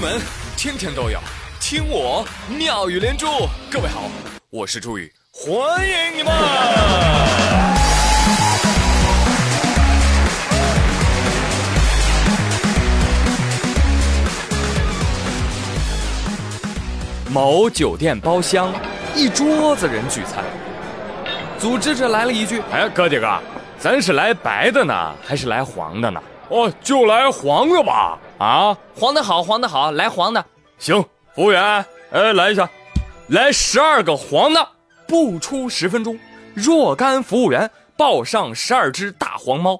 门天天都有听我妙语连珠。各位好，我是朱宇，欢迎你们。某酒店包厢，一桌子人聚餐，组织者来了一句：“哎，哥几个，咱是来白的呢，还是来黄的呢？”哦，就来黄的吧。啊，黄的好，黄的好，来黄的。行，服务员，哎，来一下，来十二个黄的。不出十分钟，若干服务员抱上十二只大黄猫，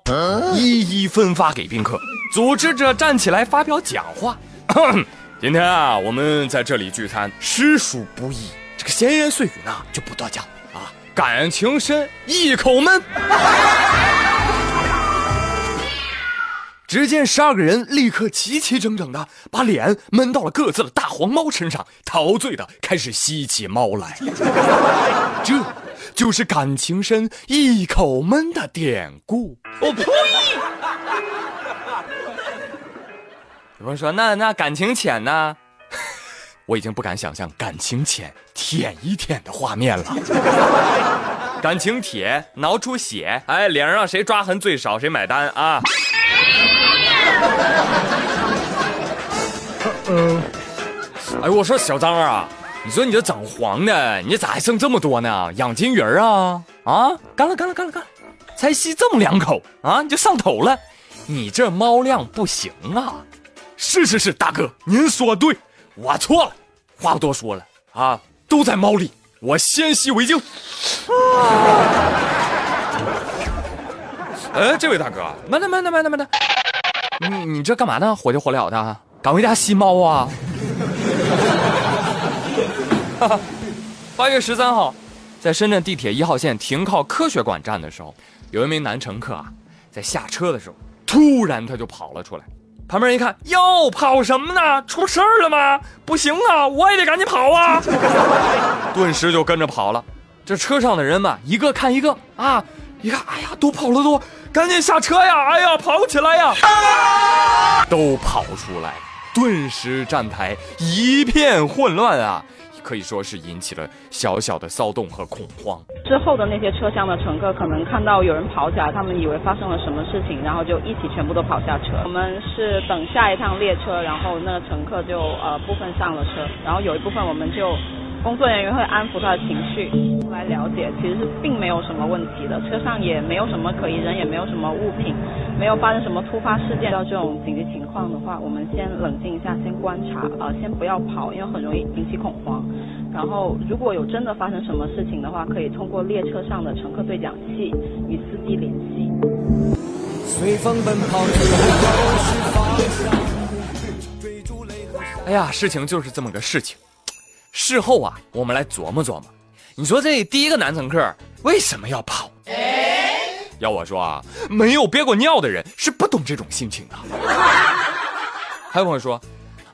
一一分发给宾客。组织者站起来发表讲话：今天啊，我们在这里聚餐，实属不易。这个闲言碎语呢，就不多讲啊。感情深，一口闷。只见十二个人立刻齐齐整整的把脸闷到了各自的大黄猫身上，陶醉的开始吸起猫来。这，就是感情深一口闷的典故。我呸！有人说那那感情浅呢？我已经不敢想象感情浅舔一舔的画面了。感情铁挠出血，哎，脸上让谁抓痕最少谁买单啊！嗯，哎，我说小张啊，你说你这整黄的，你咋还剩这么多呢？养金鱼啊？啊，干了干了干了干了，才吸这么两口啊，你就上头了？你这猫量不行啊！是是是，大哥，您说对，我错了，话不多说了啊，都在猫里，我先吸为敬。哎，这位大哥，慢点慢点慢点慢点。你你这干嘛呢？火急火燎的，赶回家吸猫啊！八月十三号，在深圳地铁一号线停靠科学馆站的时候，有一名男乘客啊，在下车的时候，突然他就跑了出来。旁边人一看，哟，跑什么呢？出事儿了吗？不行啊，我也得赶紧跑啊！顿时就跟着跑了。这车上的人嘛，一个看一个啊，一看，哎呀，都跑了都。赶紧下车呀！哎呀，跑起来呀！都跑出来，顿时站台一片混乱啊！可以说是引起了小小的骚动和恐慌。之后的那些车厢的乘客可能看到有人跑起来，他们以为发生了什么事情，然后就一起全部都跑下车。我们是等下一趟列车，然后那个乘客就呃部分上了车，然后有一部分我们就。工作人员会安抚他的情绪，来了解，其实是并没有什么问题的，车上也没有什么可疑，人也没有什么物品，没有发生什么突发事件。到这种紧急情况的话，我们先冷静一下，先观察，呃，先不要跑，因为很容易引起恐慌。然后，如果有真的发生什么事情的话，可以通过列车上的乘客对讲器与司机联系。随风奔跑哎呀，事情就是这么个事情。事后啊，我们来琢磨琢磨，你说这第一个男乘客为什么要跑？要我说啊，没有憋过尿的人是不懂这种心情的。还有朋友说，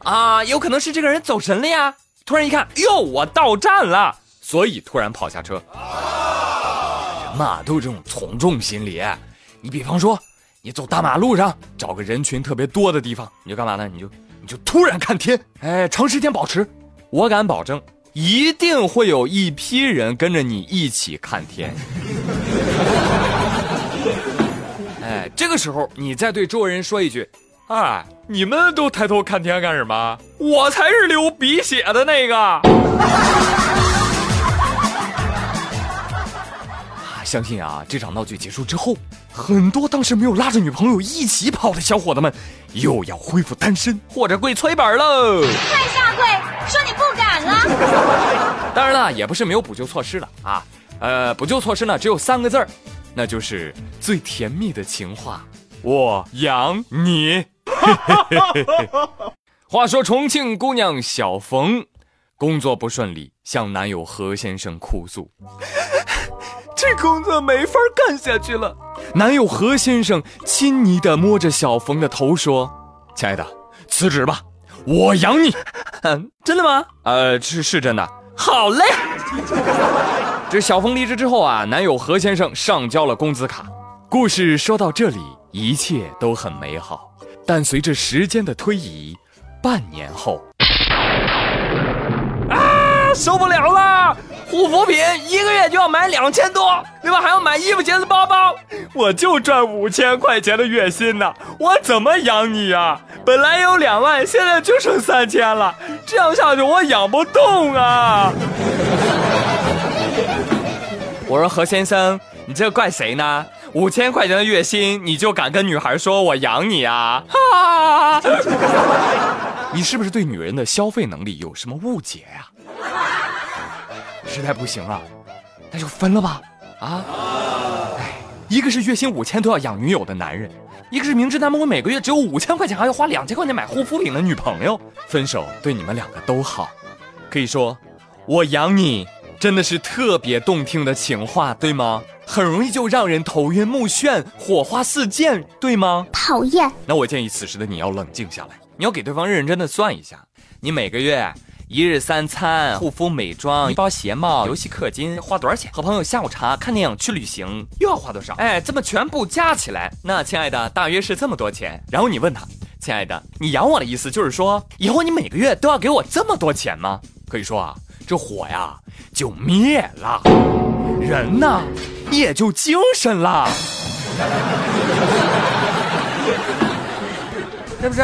啊，有可能是这个人走神了呀，突然一看，哟，我到站了，所以突然跑下车。人嘛都有这种从众心理。你比方说，你走大马路上，找个人群特别多的地方，你就干嘛呢？你就你就突然看天，哎，长时间保持。我敢保证，一定会有一批人跟着你一起看天。哎，这个时候你再对周围人说一句：“哎，你们都抬头看天干什么？我才是流鼻血的那个。”啊，相信啊，这场闹剧结束之后，很多当时没有拉着女朋友一起跑的小伙子们，又要恢复单身或者跪催本喽。快下跪，说你不敢了。当然了，也不是没有补救措施了啊。呃，补救措施呢，只有三个字儿，那就是最甜蜜的情话：我养你。话说重庆姑娘小冯，工作不顺利，向男友何先生哭诉。这工作没法干下去了。男友何先生亲昵地摸着小冯的头说：“亲爱的，辞职吧，我养你。”嗯，真的吗？呃，是是真的。好嘞。这小峰离职之后啊，男友何先生上交了工资卡。故事说到这里，一切都很美好。但随着时间的推移，半年后，啊，受不了了！护肤品一个月就要买两千多，对吧？还要买衣服、鞋子、包包，我就赚五千块钱的月薪呢，我怎么养你啊？本来有两万，现在就剩三千了，这样下去我养不动啊！我说何先生，你这怪谁呢？五千块钱的月薪，你就敢跟女孩说我养你啊？你是不是对女人的消费能力有什么误解呀？实在不行了，那就分了吧。啊！哎，一个是月薪五千都要养女友的男人，一个是明知男朋友每个月只有五千块钱还要花两千块钱买护肤品的女朋友。分手对你们两个都好，可以说，我养你。真的是特别动听的情话，对吗？很容易就让人头晕目眩、火花四溅，对吗？讨厌。那我建议此时的你要冷静下来，你要给对方认认真的算一下，你每个月一日三餐、护肤美妆、一包鞋帽、游戏氪金花多少钱？和朋友下午茶、看电影、去旅行又要花多少？哎，这么全部加起来，那亲爱的，大约是这么多钱。然后你问他，亲爱的，你养我的意思就是说，以后你每个月都要给我这么多钱吗？可以说啊。这火呀就灭了，人呢也就精神了，是不是？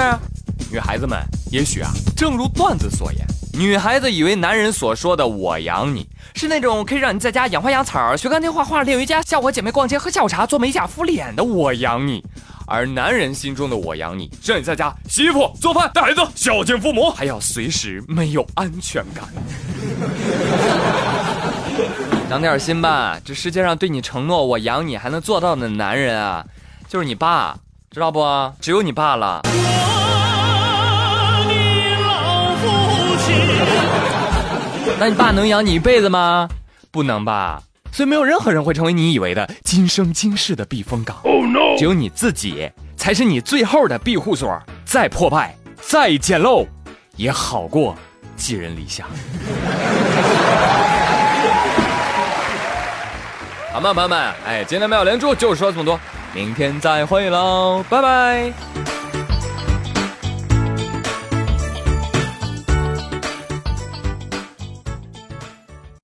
女孩子们，也许啊，正如段子所言，女孩子以为男人所说的“我养你”是那种可以让你在家养花养草、学钢琴、画画、练瑜伽、下午和姐妹逛街、喝下午茶、做美甲、敷脸的“我养你”。而男人心中的“我养你”，让你在家洗衣服、做饭、带孩子、孝敬父母，还要随时没有安全感。长点心吧，这世界上对你承诺“我养你”还能做到的男人啊，就是你爸，知道不？只有你爸了。那你爸能养你一辈子吗？不能吧。所以没有任何人会成为你以为的今生今世的避风港。哦 no！只有你自己才是你最后的庇护所。再破败、再简陋，也好过寄人篱下。好吗，朋友们？哎，今天没有连珠，就说这么多。明天再会喽，拜拜。